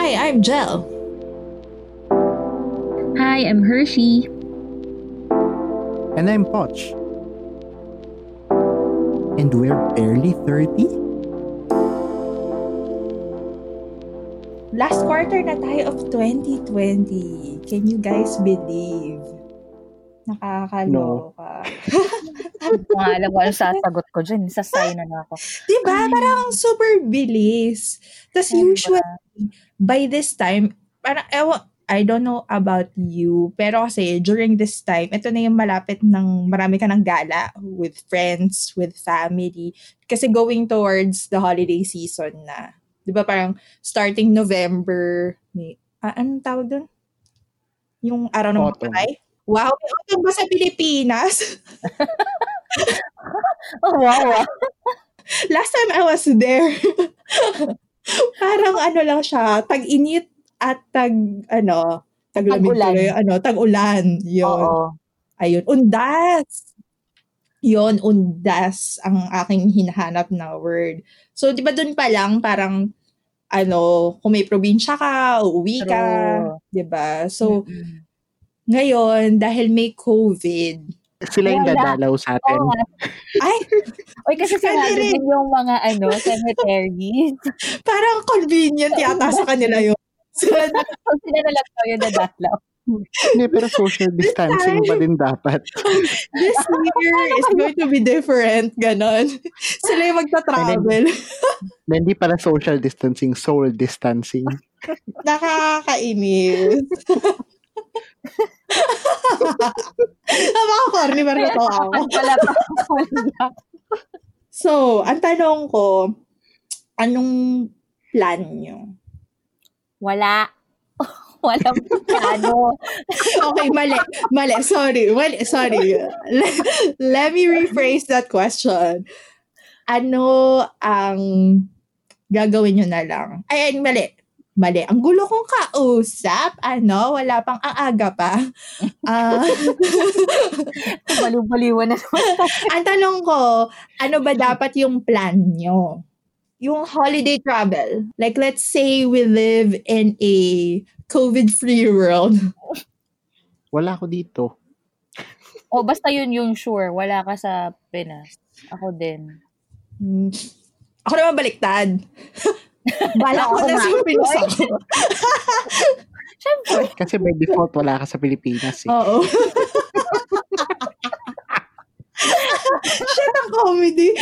Hi, I'm Jel. Hi, I'm Hershey. And I'm Poch. And we're barely 30? Last quarter na tayo of 2020. Can you guys believe? Nakakaloka. Mga alam ko ano sasagot ko dyan. Sasay na na ako. Diba? Parang super bilis. Tapos Ano ba? usually, by this time, parang, ewan, I don't know about you, pero kasi during this time, ito na yung malapit ng marami ka ng gala with friends, with family. Kasi going towards the holiday season na. Di ba parang starting November, may, ah, anong tawag doon? Yung araw ng patay? Wow, may autumn ba sa Pilipinas? Oh, wow. Last time I was there, parang ano lang siya, tag-init at tag, ano, taglamig Tag-ulan. tuloy, ano, tag-ulan. Yun. Oo. Ayun, undas. Yun, undas ang aking hinahanap na word. So, di ba dun pa lang, parang, ano, kung may probinsya ka, uuwi ka, di ba? So, Mm-mm. ngayon, dahil may COVID, Sila yung dadalaw sa atin. Nga. ay, Oy, kasi Pwede sinabi rin. din yung mga ano, cemeteries. parang convenient yata sa kanila yun. so, sila na lang tayo dadalaw. Hindi, pero social distancing pa din dapat. this year is going to be different, ganon. Sila yung magta-travel. Hindi pala social distancing, soul distancing. Nakakainis. Napaka-corny pero natawa ako. Wala pa. So, ang tanong ko, anong plan nyo? Wala. Walang plano. Okay, mali. Mali. Sorry. Mali. Sorry. Let, let me rephrase that question. Ano ang gagawin nyo na lang? Ay, mali. Mali. Ang gulo kong kausap. Ano? Wala pang ang aga pa. Ah, Baliw-baliwan na naman. ang tanong ko, ano ba dapat yung plan nyo? Yung holiday travel. Like, let's say we live in a COVID-free world. Wala ko dito. O, basta yun yung sure. Wala ka sa Pinas. Ako din. Hmm. Ako naman baliktad. Bala ko Oo na sa Pinas ako. Siyempre. Kasi by default, wala ka sa Pilipinas eh. Oo. Shit, ang comedy.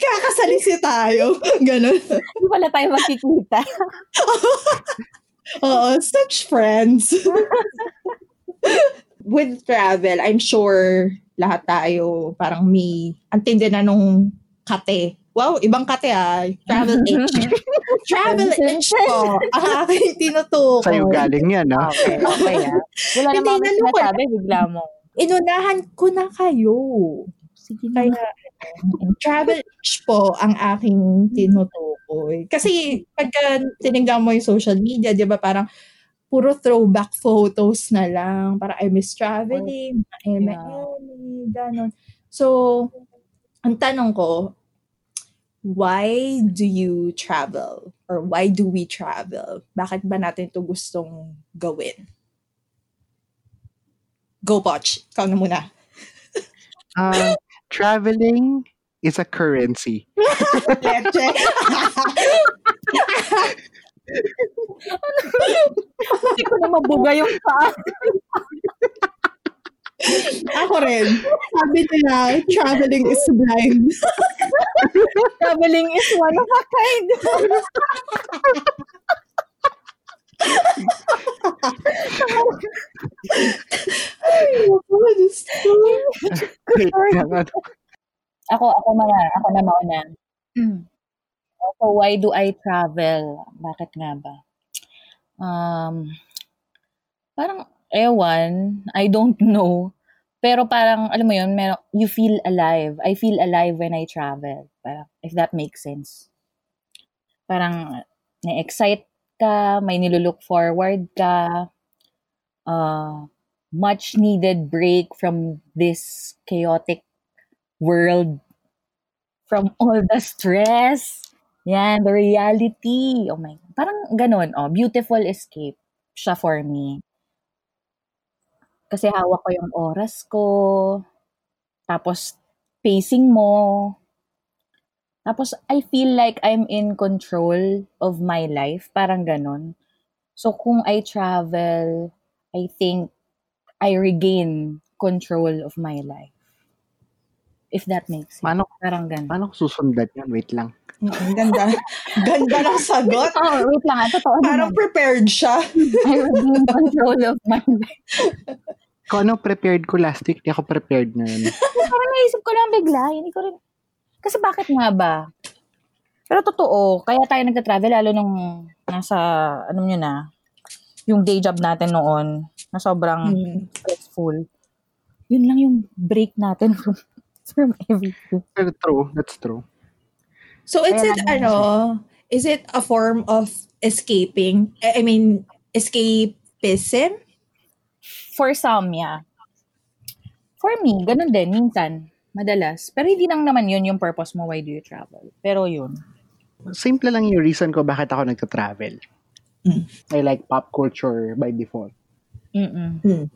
Kakasalisi tayo. Ganon. Hindi pala tayo makikita. Oo, such friends. With travel, I'm sure lahat tayo parang may antindi na nung kate. Wow, ibang kate ah. Travel itch. Travel itch po. Ang aking tinutukoy. Sa'yo galing yan, ha? Okay, okay ah. Wala Hindi, namang naloko sinasabi, bigla mo. Inunahan ko na kayo. Sige na. Kaya, travel itch po ang aking tinutukoy. Kasi, pagka tinignan mo yung social media, di ba parang puro throwback photos na lang. Para I miss traveling, mga eme ganon. So, ang tanong ko, why do you travel? Or why do we travel? Bakit ba natin ito gustong gawin? Go, Poch. Ikaw na muna. Ah, traveling is a currency. Hindi ko na mabuga yung paa. Ako rin. Sabi nila, traveling is blind. Traveling is one of a kind. Ano? Ako, ako na, ako na mauna. So, why do I travel? Bakit nga ba? Um, parang, ewan, I don't know. Pero parang, alam mo yun, meron, you feel alive. I feel alive when I travel. Parang, if that makes sense. Parang, na-excite ka, may nilulook forward ka, uh, much needed break from this chaotic world, from all the stress, Yan, the reality. Oh my, parang ganun, oh, beautiful escape siya for me. Kasi hawak ko yung oras ko, tapos pacing mo, tapos I feel like I'm in control of my life, parang ganun. So kung I travel, I think I regain control of my life. If that makes sense. Paano, parang ganun. paano susundan yan? Wait lang. Mm, ganda. ganda ng sagot. Oh, wait lang. ah, Totoo Parang naman. prepared siya. I regain control of my life. Kung ano prepared ko last week, di ako prepared ngayon. Parang naisip ko lang bigla. Hindi ko rin... Kasi bakit nga ba? Pero totoo, kaya tayo nagta-travel lalo nung nasa, ano nyo na, yung day job natin noon, na sobrang Mm. stressful. Yun lang yung break natin from, from everything. Pero true, that's true. So it's it ano, is it a form of escaping? I I mean, escapism? For some, yeah. For me, ganun din, minsan, madalas. Pero hindi lang naman yun yung purpose mo, why do you travel? Pero yun. Simple lang yung reason ko bakit ako nagta-travel. Mm. I like pop culture by default. Mm-mm. Mm.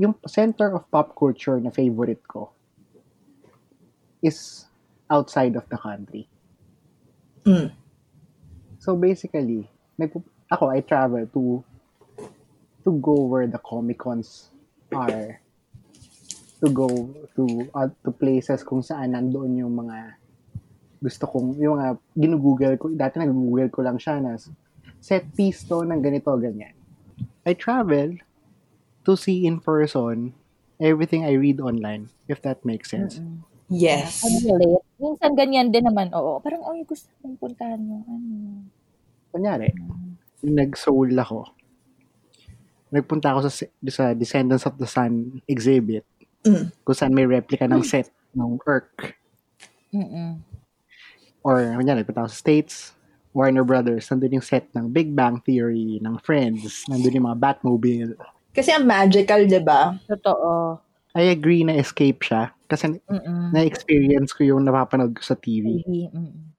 Yung center of pop culture na favorite ko is outside of the country. Mm. So basically, nagpu- ako, I travel to to go where the Comic Cons are. To go to uh, to places kung saan nandoon yung mga gusto kong, yung mga ginugoogle ko, dati nag-google ko lang siya na set piece to ng ganito, ganyan. I travel to see in person everything I read online, if that makes sense. Mm-mm. Yes. Ano relate? Minsan ganyan din naman, oo. Parang, oh, gusto kong puntahan yung ano. Kunyari, yung nag-soul ako, nagpunta ako sa, sa Descendants of the Sun exhibit, Mm. kung saan may replica ng set ng Urk. Mm-mm. Or, kunyari, nagpunta ako sa States, Warner Brothers, nandun yung set ng Big Bang Theory, ng Friends, nandun yung mga Batmobile. Kasi ang magical, di ba? Totoo. I agree na escape siya kasi Mm-mm. na-experience ko yung napapanood ko sa TV. Mm-mm.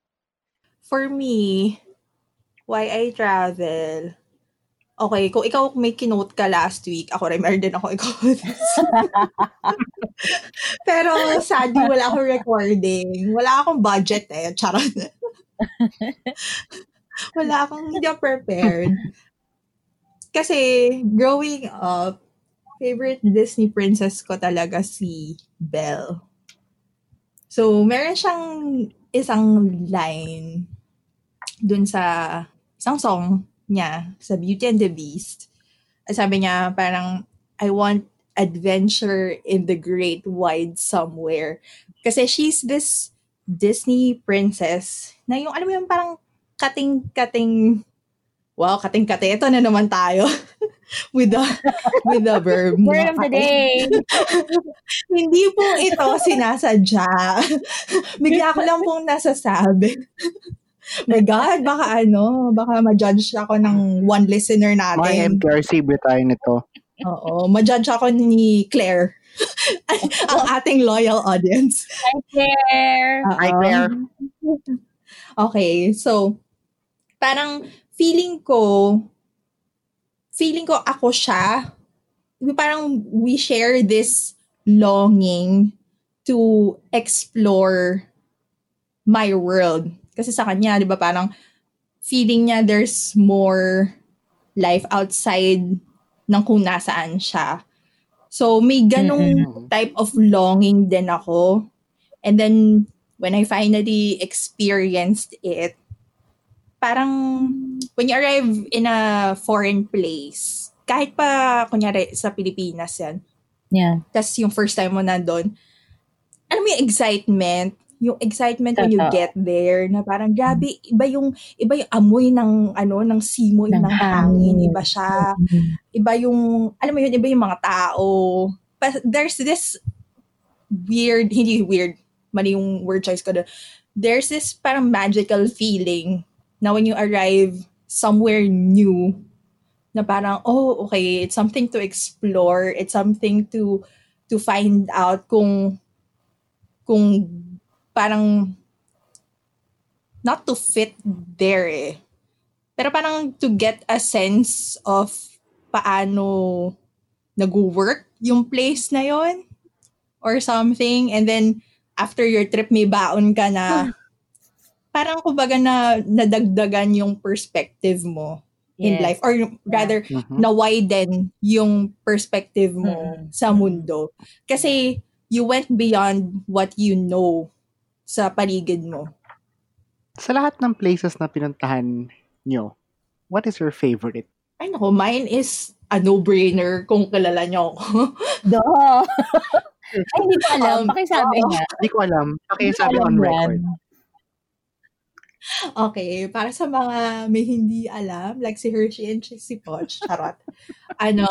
For me, why I travel, okay, kung ikaw may kinote ka last week, ako meron din ako ikaw. Pero sadly, wala akong recording. Wala akong budget eh. Charot. wala akong, hindi ako prepared. Kasi, growing up, favorite Disney princess ko talaga si Belle. So, meron siyang isang line dun sa isang song niya sa Beauty and the Beast. Sabi niya parang I want adventure in the great wide somewhere. Kasi she's this Disney princess na yung alam mo yung parang kating-kating Wow, kating-kate. Ito na naman tayo. with the with the verb. Word of the day. Hindi po ito sinasadya. Bigla ko lang pong nasasabi. My God, baka ano, baka ma-judge ako ng one listener natin. MTRC tayo nito. Oo, ma-judge ako ni Claire. ang ating loyal audience. Hi, Claire. Oo. Hi, Claire. Okay, so, parang feeling ko, feeling ko ako siya, parang we share this longing to explore my world. Kasi sa kanya, di ba, parang feeling niya there's more life outside ng kung nasaan siya. So, may ganong Mm-mm. type of longing din ako. And then, when I finally experienced it, parang when you arrive in a foreign place, kahit pa, kunyari, sa Pilipinas yan, Yeah. tas yung first time mo nandun, alam mo yung excitement, yung excitement when you Totoo. get there, na parang grabe, iba yung, iba yung amoy ng, ano, ng simoy Ng ng, hangin, hangin. iba siya, iba yung, alam mo yun, iba yung mga tao. But there's this weird, hindi weird, mali yung word choice ko doon. There's this parang magical feeling na when you arrive somewhere new, na parang, oh, okay, it's something to explore, it's something to to find out kung kung parang not to fit there eh. Pero parang to get a sense of paano nag-work yung place na yon or something. And then, after your trip, may baon ka na parang kumbaga na nadagdagan yung perspective mo in Yes. life. Or rather, Mhm. na-widen yung perspective mo Mm. sa mundo. Kasi you went beyond what you know sa paligid mo. Sa lahat ng places na pinuntahan nyo, what is your favorite? Ay nako, mine is a no-brainer kung kilala niyo ako. Duh! Ay, hindi ko alam. Um, Pakisabi oo. nga. Hindi ko alam. Pakisabi on yan. Okay, para sa mga may hindi alam, like si Hershey and si Poch, charot. ano,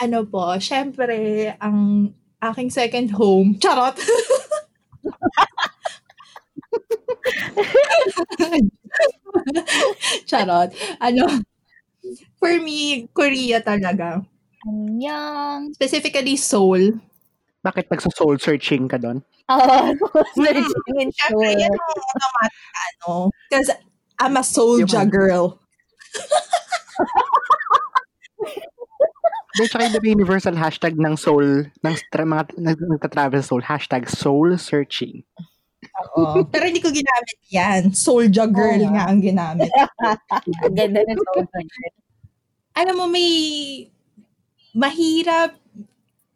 ano po, syempre, ang aking second home, charot. charot. Ano, for me, Korea talaga. Anyang. Specifically, Seoul. Bakit nagsa-soul searching ka doon? Oh, searching in Syempre, sure. yan ang automatic, ano. Because I'm a Yung- girl. Then, tsaka yung universal hashtag ng soul, ng tra- mga nag- nagta-travel soul, hashtag soul searching. Oo. Pero hindi ko ginamit yan. Soulja girl Oo nga. ang ginamit. Ang ganda ng soul searching. Alam mo, may mahirap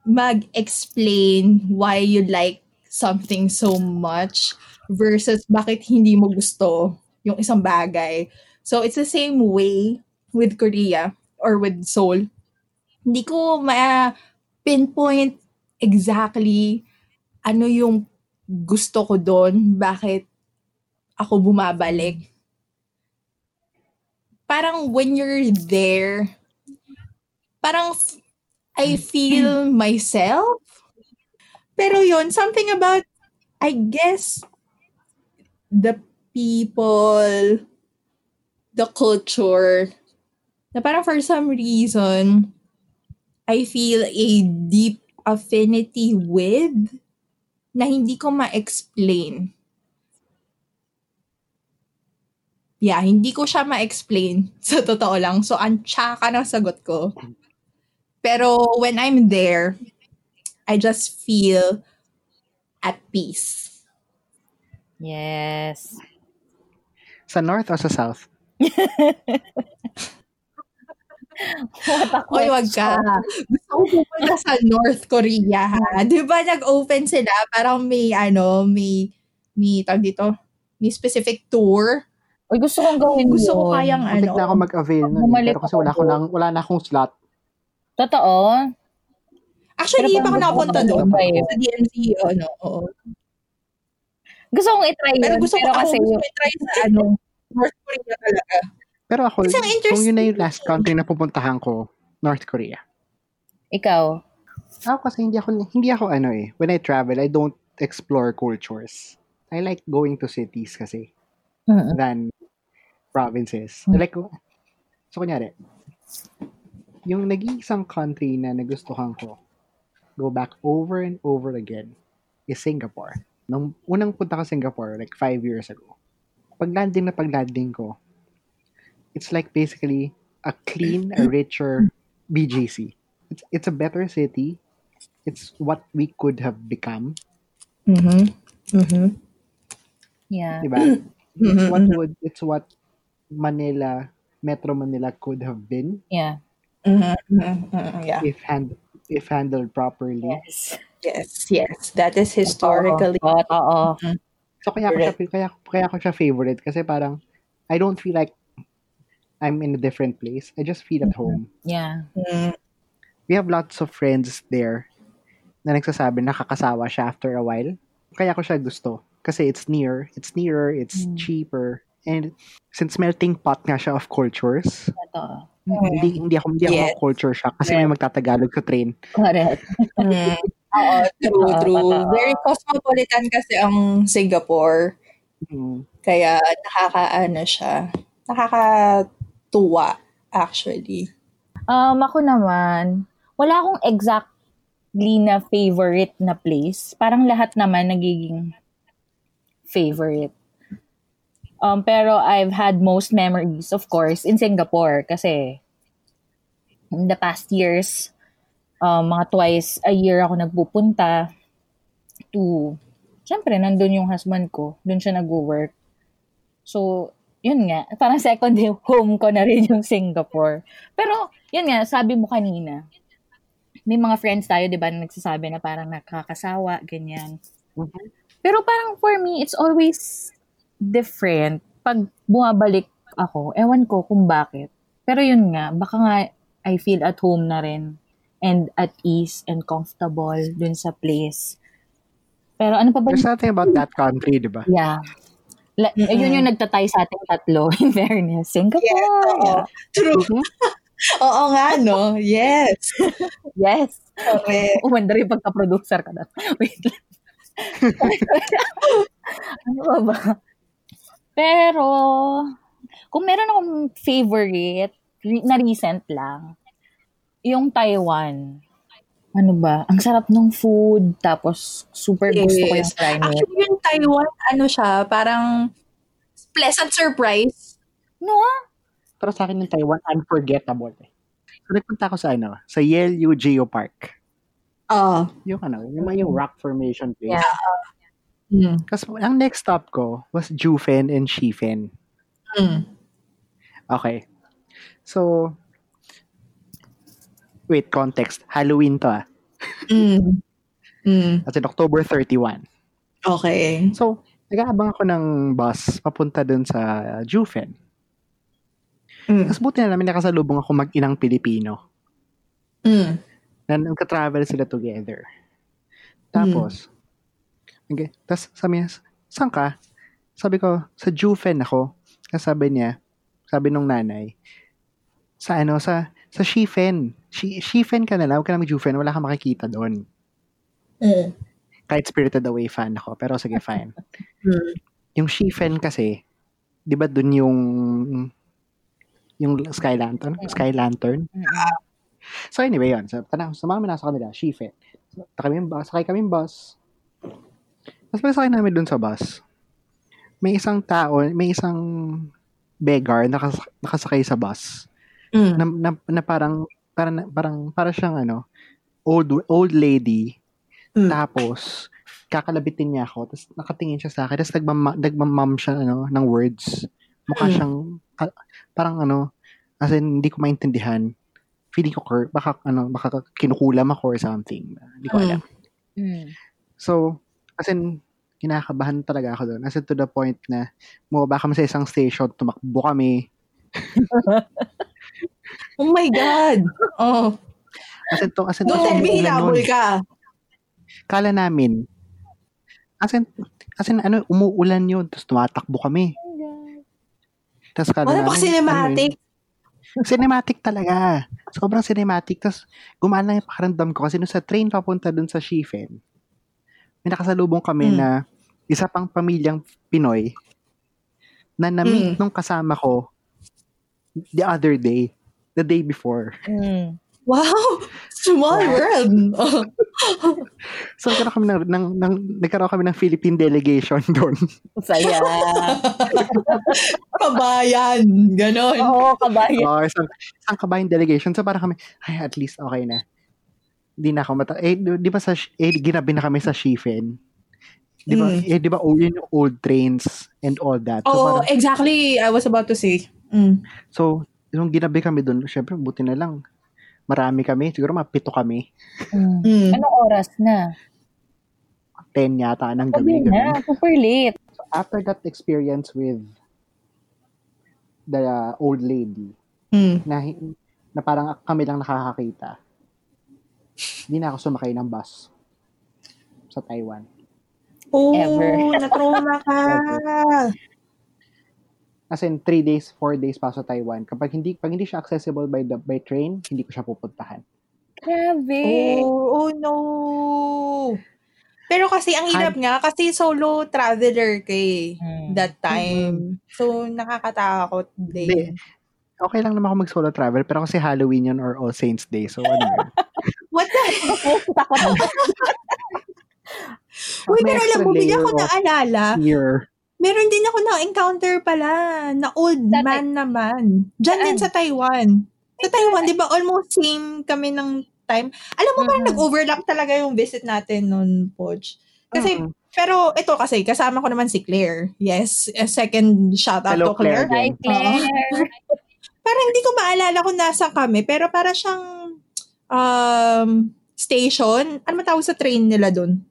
mag-explain why you like something so much versus bakit hindi mo gusto yung isang bagay. So, it's the same way with Korea or with Seoul. Hindi ko ma-pinpoint exactly ano yung gusto ko doon, bakit ako bumabalik. Parang when you're there, parang I feel myself. Pero yon something about, I guess, the people, the culture, na parang for some reason, I feel a deep affinity with na hindi ko ma-explain. Yeah, hindi ko siya ma-explain sa totoo lang. So, ang tsaka ng sagot ko. Pero when I'm there, I just feel at peace. Yes. Sa north o sa south? What a wag ka. Gusto ko pupunta sa North Korea, ha? Di ba nag-open sila? Parang may, ano, may, may, tag dito, may specific tour. Uy, gusto kong gawin Gusto ko kayang, Muntik ano, na ako mag-avail nun. Bumalik Pero kasi ako wala, ko nang, wala na akong slot. Totoo? actually, hindi pa ako nakapunta doon. Sa DMZ, ano, oo. Gusto kong itry yun. Pero gusto ko, kasi gusto ko try sa, ano, North Korea talaga. Pero ako, kung yun na yung last country na pupuntahan ko, North Korea. ikaw. Ako kasi hindi ako, hindi ako ano eh. When I travel, I don't explore cultures. I like going to cities kasi Mm-mm. than provinces. I like, so kunyari, yung nag-iisang country na nagustuhan ko, go back over and over again, is Singapore. Nung unang punta ko Singapore, like five years ago, pag-landing na pag-landing ko, it's like basically a clean, a richer BGC. It's, it's a better city. It's what we could have become. Mm-hmm. Mm-hmm. Yeah. Diba? It's what mhm. would, it's what Manila, Metro Manila could have been Yeah. Mm-hmm. Mm-hmm. Yeah. if hand if handled properly. Yes. Yes, yes. That is historically. Oo. Oo. So kaya ko siya kaya kaya ko siya favorite kasi parang I don't feel like I'm in a different place. I just feel at home. Yeah. Mm, We have lots of friends there na nagsasabi nakakasawa siya after a while. Kaya ko siya gusto kasi it's near, it's nearer, it's Mm. cheaper. And since melting pot nga siya of cultures, Totoo. hindi hindi ako hindi Yes. ako culture shock kasi may magtatagalog sa train. Correct. mm. Oo, true, Oo, true. totoo. Very cosmopolitan kasi ang Singapore. Mm. Kaya nakakaano siya. Nakakatuwa, actually. Um, ako naman, wala akong exactly na favorite na place. Parang lahat naman nagiging favorite. Um, pero I've had most memories, of course, in Singapore kasi in the past years, um, mga twice a year ako nagpupunta to, syempre, nandun yung husband ko, dun siya nag-work. So, yun nga, parang second home ko na rin yung Singapore. Pero, yun nga, sabi mo kanina, may mga friends tayo, di ba, na nagsasabi na parang nakakasawa, ganyan. Mhm. Pero parang for me, it's always different pag bumabalik ako. Ewan ko kung bakit. Pero yun nga, baka nga I feel at home na rin and at ease and comfortable dun sa place. Pero ano pa ba? There's something about that country, di ba? Yeah. La- Mm-mm. Yun yung nagtatay sa ating tatlo, in fairness. Singapore. Yes, oo. True. Mhm. Oo nga, no? Yes. Yes. Correct. Umanda rin pagka-producer ka na. Wait lang. ano ba ba? Pero, kung meron akong favorite re- na recent lang, yung Taiwan. Ano ba? Ang sarap ng food, tapos super gusto ko yung Yes. climate. Actually, yung Taiwan, ano siya, parang pleasant surprise. No? Pero sa akin yung Taiwan, unforgettable. Eh. So, nagpunta ako sa ano, sa Yelyu Geopark. Ah. Yung ano, yung, yung rock formation place. Yeah. Mm. Kasi ang next stop ko was Jufen and Shifen. Mm. Okay. So, wait, context. Halloween to ah. Mm. Mm. As in October 31. Okay. So, nag-aabang ako ng bus papunta dun sa Jufen. Mm. Tapos buti na namin nakasalubong ako mag-inang Pilipino. Mm. Na nagka-travel sila together. Tapos, okay, tapos sabi niya, saan ka? Sabi ko, sa Jufen ako. Tapos sabi niya, sabi nung nanay, sa ano, sa, sa Shifen. Shi, Shifen ka na lang, huwag ka na mag-Jufen, wala kang makikita doon. Mm. Kahit Spirited Away fan ako, pero sige, fine. Mm. yung Shifen kasi, di ba dun yung yung Sky Lantern? Sky Lantern? Mm-mm. So anyway, yun. So, tanang, sumama nasa kanila, Shifen. So, kami, sakay kami bus. Tapos pag namin dun sa bus, may isang tao, may isang beggar nakas, nakasakay sa bus Mm. na, na, na parang parang parang para siyang ano old old lady Mm. tapos kakalabitin niya ako tapos nakatingin siya sa akin tapos nagmam nagmamam siya ano ng words mukha Mm. siyang ah, parang ano as in hindi ko maintindihan feeling ko baka ano baka kinukulam ako or something hindi ko Mm. alam Mm. so as in kinakabahan talaga ako doon as in to the point na bumaba kami sa isang station tumakbo kami Oh my God. Oh. as in, to, as in Don't tell me hinabol ka. kala namin, as in, as in, ano, umuulan yun, tapos tumatakbo kami. Tapos kala Wala namin, cinematic. ano cinematic talaga. Sobrang cinematic. Tapos, gumana yung pakiramdam ko kasi nung sa train papunta dun sa Shifen, may nakasalubong kami Mm. na isa pang pamilyang Pinoy na na-meet Mm. nung kasama ko the other day, the day before. Mm. Wow. Small world. Oh. So, nagkaroon kami ng, ng, ng, nagkaroon kami ng Philippine delegation doon. Saya. Kabayan. Ganon. Oo, kabayan. Oo, isang, isang kabayan delegation. So, parang kami, ay, at least okay na. Hindi na ako mata... Eh, di di ba sa... Eh, ginabi na kami sa Shifen. Di ba? Mm. Eh, di ba, old, yun yung old trains and all that. So, Oh, parang, exactly. I was about to say. Mm. so, nung ginabi kami doon, syempre, buti na lang. Marami kami. Siguro mapito kami. Mm. Mm. Anong oras na? 10 yata ng Gabi gabi. na. gabi. Super late. So, after that experience with the uh, old lady, Mm. na, na parang kami lang nakakakita, hindi na ako sumakay ng bus sa Taiwan. Oh, Ever. na-trauma ka. As in, 3 days, 4 days pa sa Taiwan. Kapag hindi, pag hindi siya accessible by the by train, hindi ko siya pupuntahan. Grabe. Oh, oh no. Pero kasi ang hirap nga kasi solo traveler kay Mm. that time. So nakakatakot din. Okay lang naman ako mag-solo travel, pero kasi Halloween yun or All Saints Day. So, ano Uy, pero alam mo, bigyan layer ko naalala. Fear. Meron din ako na-encounter pala na old Sa man naman. Diyan din sa Taiwan. Sa Taiwan, di ba, almost same kami ng time. Alam mo, parang Mhm. nag-overlap talaga yung visit natin noon, Poch. Kasi, Mm-mm. pero ito kasi, kasama ko naman si Claire. Yes, a second shout out Hello, to Claire. Claire. Hi, Claire. Parang hindi ko maalala kung nasa kami, pero para siyang um, station. Ano man tawag sa train nila doon?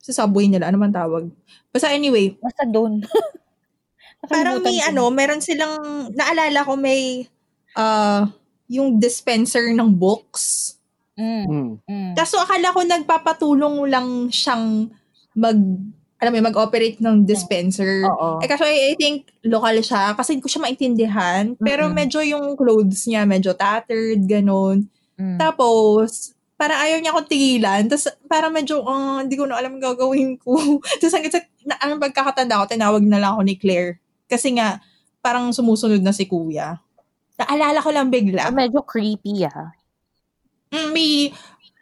Sa subway nila, ano man tawag? Basta anyway, Basta doon. Parang may ano, meron silang, naalala ko may, uh, yung dispenser ng books. Mm, Mm. mm. Kaso akala ko nagpapatulong lang siyang mag, alam mo, mag-operate ng dispenser. Oo. Eh kaso I, I think local siya kasi hindi ko siya maintindihan. Pero Mm-mm. medyo yung clothes niya medyo tattered, ganun. Mm. Tapos, parang ayaw niya akong tigilan. Tapos, parang medyo, ah, hindi ko na alam gagawin ko. Tapos, hanggang sa, na, ang pagkakatanda ko, tinawag na lang ako ni Claire. Kasi nga, parang sumusunod na si kuya. Naalala ko lang bigla. Ah, medyo creepy ah. Mm, may,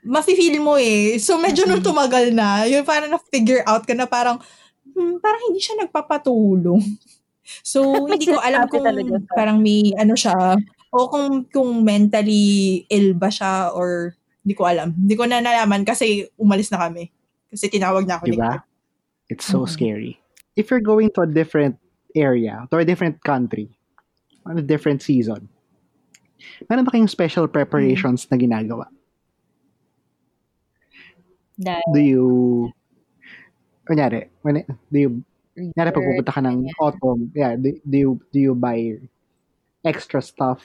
mafe-feel mo eh. So, medyo nung tumagal na, yun parang na-figure out ka na parang, hmm, parang hindi siya nagpapatulong. So, hindi ko alam kung parang may ano siya, o kung, kung mentally ill ba siya, or hindi ko alam. Hindi ko na nalaman kasi umalis na kami. Kasi tinawag na ako ni Diba? Claire. It's so Mm. scary. If you're going to a different area, to a different country, on a different season, meron ba kayong special preparations na ginagawa? Dahil Do you, kunyari, when, do you, kunyari pag pupunta ka ng autumn, yeah, do, do you, do you buy extra stuff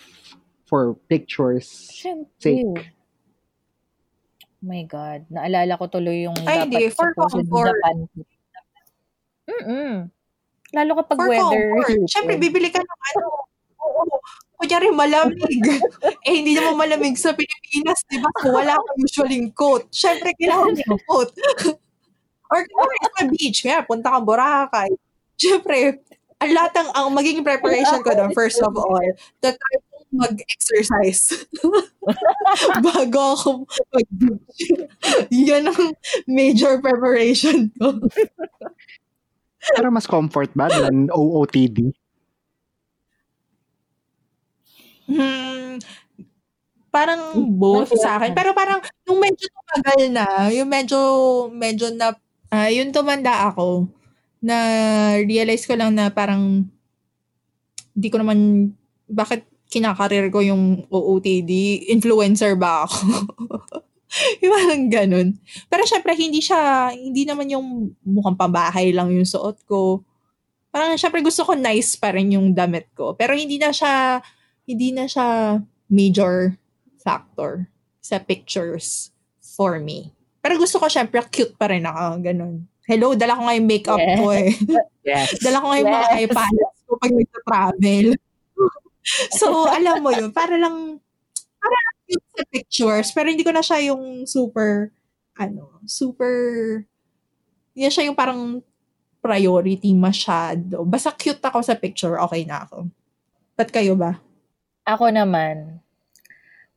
for pictures Siyempre. sake? Oh my God. Naalala ko tuloy yung Ay, hindi. For supposed comfort. Mm-mm. Lalo kapag For weather. comfort. Siyempre, bibili ka ng ano. Oo. Kunyari, malamig. eh, hindi naman malamig sa Pilipinas, di ba? So, wala kang usually coat. Siyempre, kailangan mo ng coat. Or kunyari, sa beach, kaya punta kang Boracay. Siyempre, ang lahat ng, ang magiging preparation ko doon, first of all, to try mag-exercise. Bago ako mag-beach. Yan ang major preparation ko. Pero mas comfort ba than OOTD? Hmm, parang both sa akin. Pero parang, nung medyo tumagal na, yung medyo, medyo na, ah, yung tumanda ako, na realize ko lang na parang, hindi ko naman, bakit kinakarir ko yung OOTD? Influencer ba ako? yung parang ganun. Pero syempre, hindi siya, hindi naman yung mukhang pambahay lang yung suot ko. Parang syempre gusto ko nice pa rin yung damit ko. Pero hindi na siya, hindi na siya major factor sa pictures for me. Pero gusto ko syempre cute pa rin ako, ganun. Hello, dala ko nga yung makeup Yes. ko eh. Yes. Dala ko nga yung mga Yes. eye palettes ko pag nagta-travel. so, alam mo yun, para lang, para cute sa pictures, pero hindi ko na siya yung super, ano, super, hindi na siya yung parang priority masyado. Basta cute ako sa picture, okay na ako. Ba't kayo ba? Ako naman,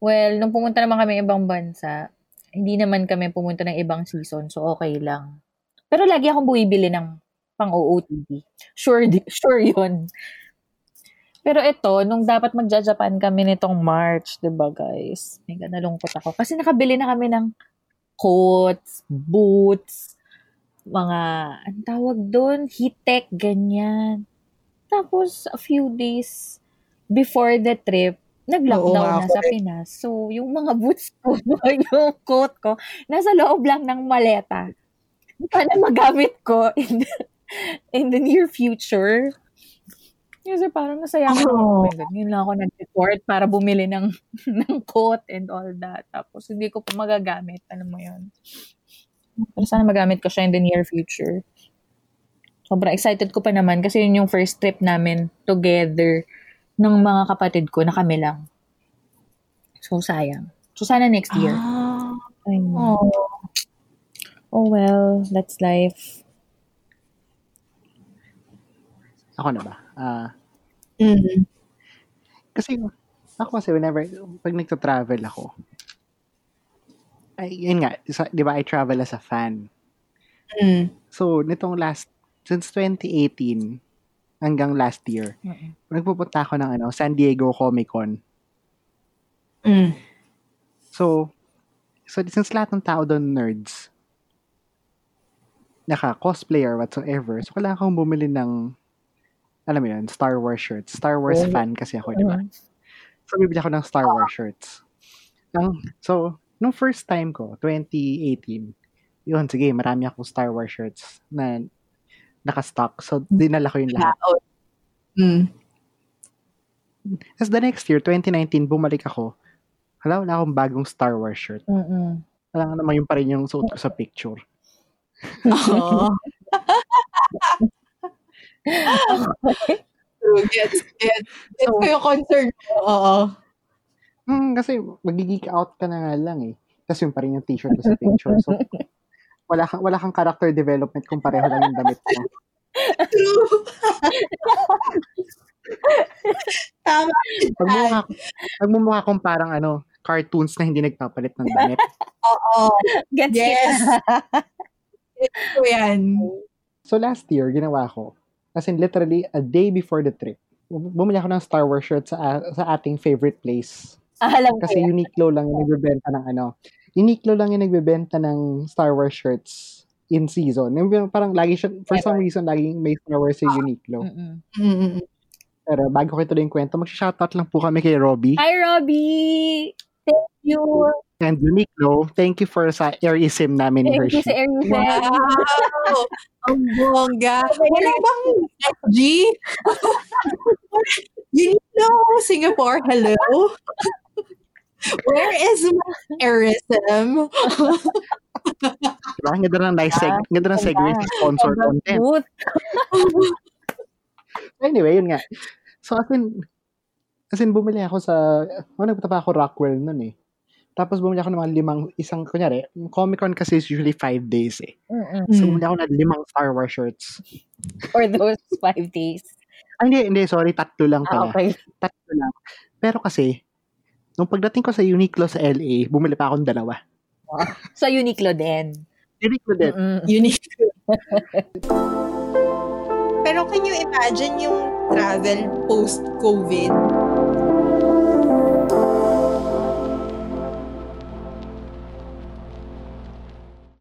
well, nung pumunta naman kami ibang bansa, hindi naman kami pumunta ng ibang season, so okay lang. Pero lagi akong buibili ng pang OOTD. Sure, sure yun. Pero ito, nung dapat magja-Japan kami nitong March, 'di ba guys? Mega nalungkot ako. Kasi nakabili na kami ng coats, boots, mga, ang tawag doon, heat tech, ganyan. Tapos, a few days before the trip, Oo nag-lockdown nga na sa Pinas. So, yung mga boots ko, yung coat ko, nasa loob lang ng maleta. Sana magamit ko in the, in the near future. Kasi parang nasayangan ako. Oh Oh. my God, yun lang ako nag-report para bumili ng, ng coat and all that. Tapos, hindi ko pa magagamit. Alam mo yun. Pero sana magamit ko siya in the near future. Sobrang excited ko pa naman kasi yun yung first trip namin together ng mga kapatid ko na kami lang. So, sayang. So, sana next year. Ah, Ay, oh. oh well, that's life. Ako na ba? Ah, Mm. kasi ako kasi whenever, pag nagta-travel ako, ay, yun nga, sa, di ba, I travel as a fan. Mm. So, nitong last since 2018 hanggang last year, Mm-mm. nagpupunta ako ng ano, San Diego Comic Con. Mm. So, so since lahat ng tao doon nerds, naka-cosplay or whatsoever, so kailangan akong bumili ng, alam mo yun, Star Wars shirts. Star Wars Oh. fan kasi ako, di ba? So, bibili ako ng Star Wars shirts. So, nung first time ko, 2018, yun, sige, marami akong Star Wars shirts na naka-stock. So, dinala ko yung lahat. Mm. Tapos the next year, 2019, bumalik ako. Hala, wala akong bagong Star Wars shirt. Mm-mm. Wala nga naman yung pa rin yung suot ko sa picture. Oo. True, gets, gets. Gets ko yung concern ko. Oo. Hmm, kasi magigig out ka na nga lang eh. Tapos yung pa rin yung t-shirt ko sa picture. So, wala kang, wala kang character development kung pareho lang yung damit mo. True. Tama. Pagmumukha kong parang ano, cartoons na hindi nagpapalit ng damit. Oo. Gets Yes. ko yan. So last year, ginawa ko, as in literally a day before the trip, bumili ako ng Star Wars shirt sa, sa ating favorite place. Ah, alam Kasi yan. Uniqlo lang yung nagbebenta ng ano. Uniqlo lang yung nagbebenta ng Star Wars shirts in season. Yung parang lagi siya, for some reason, laging may Star Wars sa Uniqlo. Mm-mm. Mm-mm. Pero bago ko ituloy yung kwento, mag-shoutout lang po kami kay Robbie Hi, Robbie! Thank you! And Uniqlo. Thank you for sa airism namin ni Thank you Hershey. sa Airfan. Wow! Ang bongga. Wala bang SG? you know, Singapore, hello? Where is my airism? Diba? Ang ganda ng nice seg- ang ganda ng segue sa sponsor content. Anyway, yun nga. So, as in, as in, bumili ako sa, oh, nagpunta pa ako Rockwell nun eh. Tapos bumili ako ng mga limang, isang, kunyari, yung Comic Con kasi is usually five days eh. Mm-mm. So, bumili ako ng limang Star Wars shirts. For those five days. Ah, hindi, hindi, sorry, tatlo lang Ah, pala. okay. Tatlo lang. Pero kasi, nung pagdating ko sa Uniqlo sa LA, bumili pa akong dalawa. So, Uniqlo din. Uniqlo din. Mm-mm. Unique. Pero can you imagine yung travel post-COVID?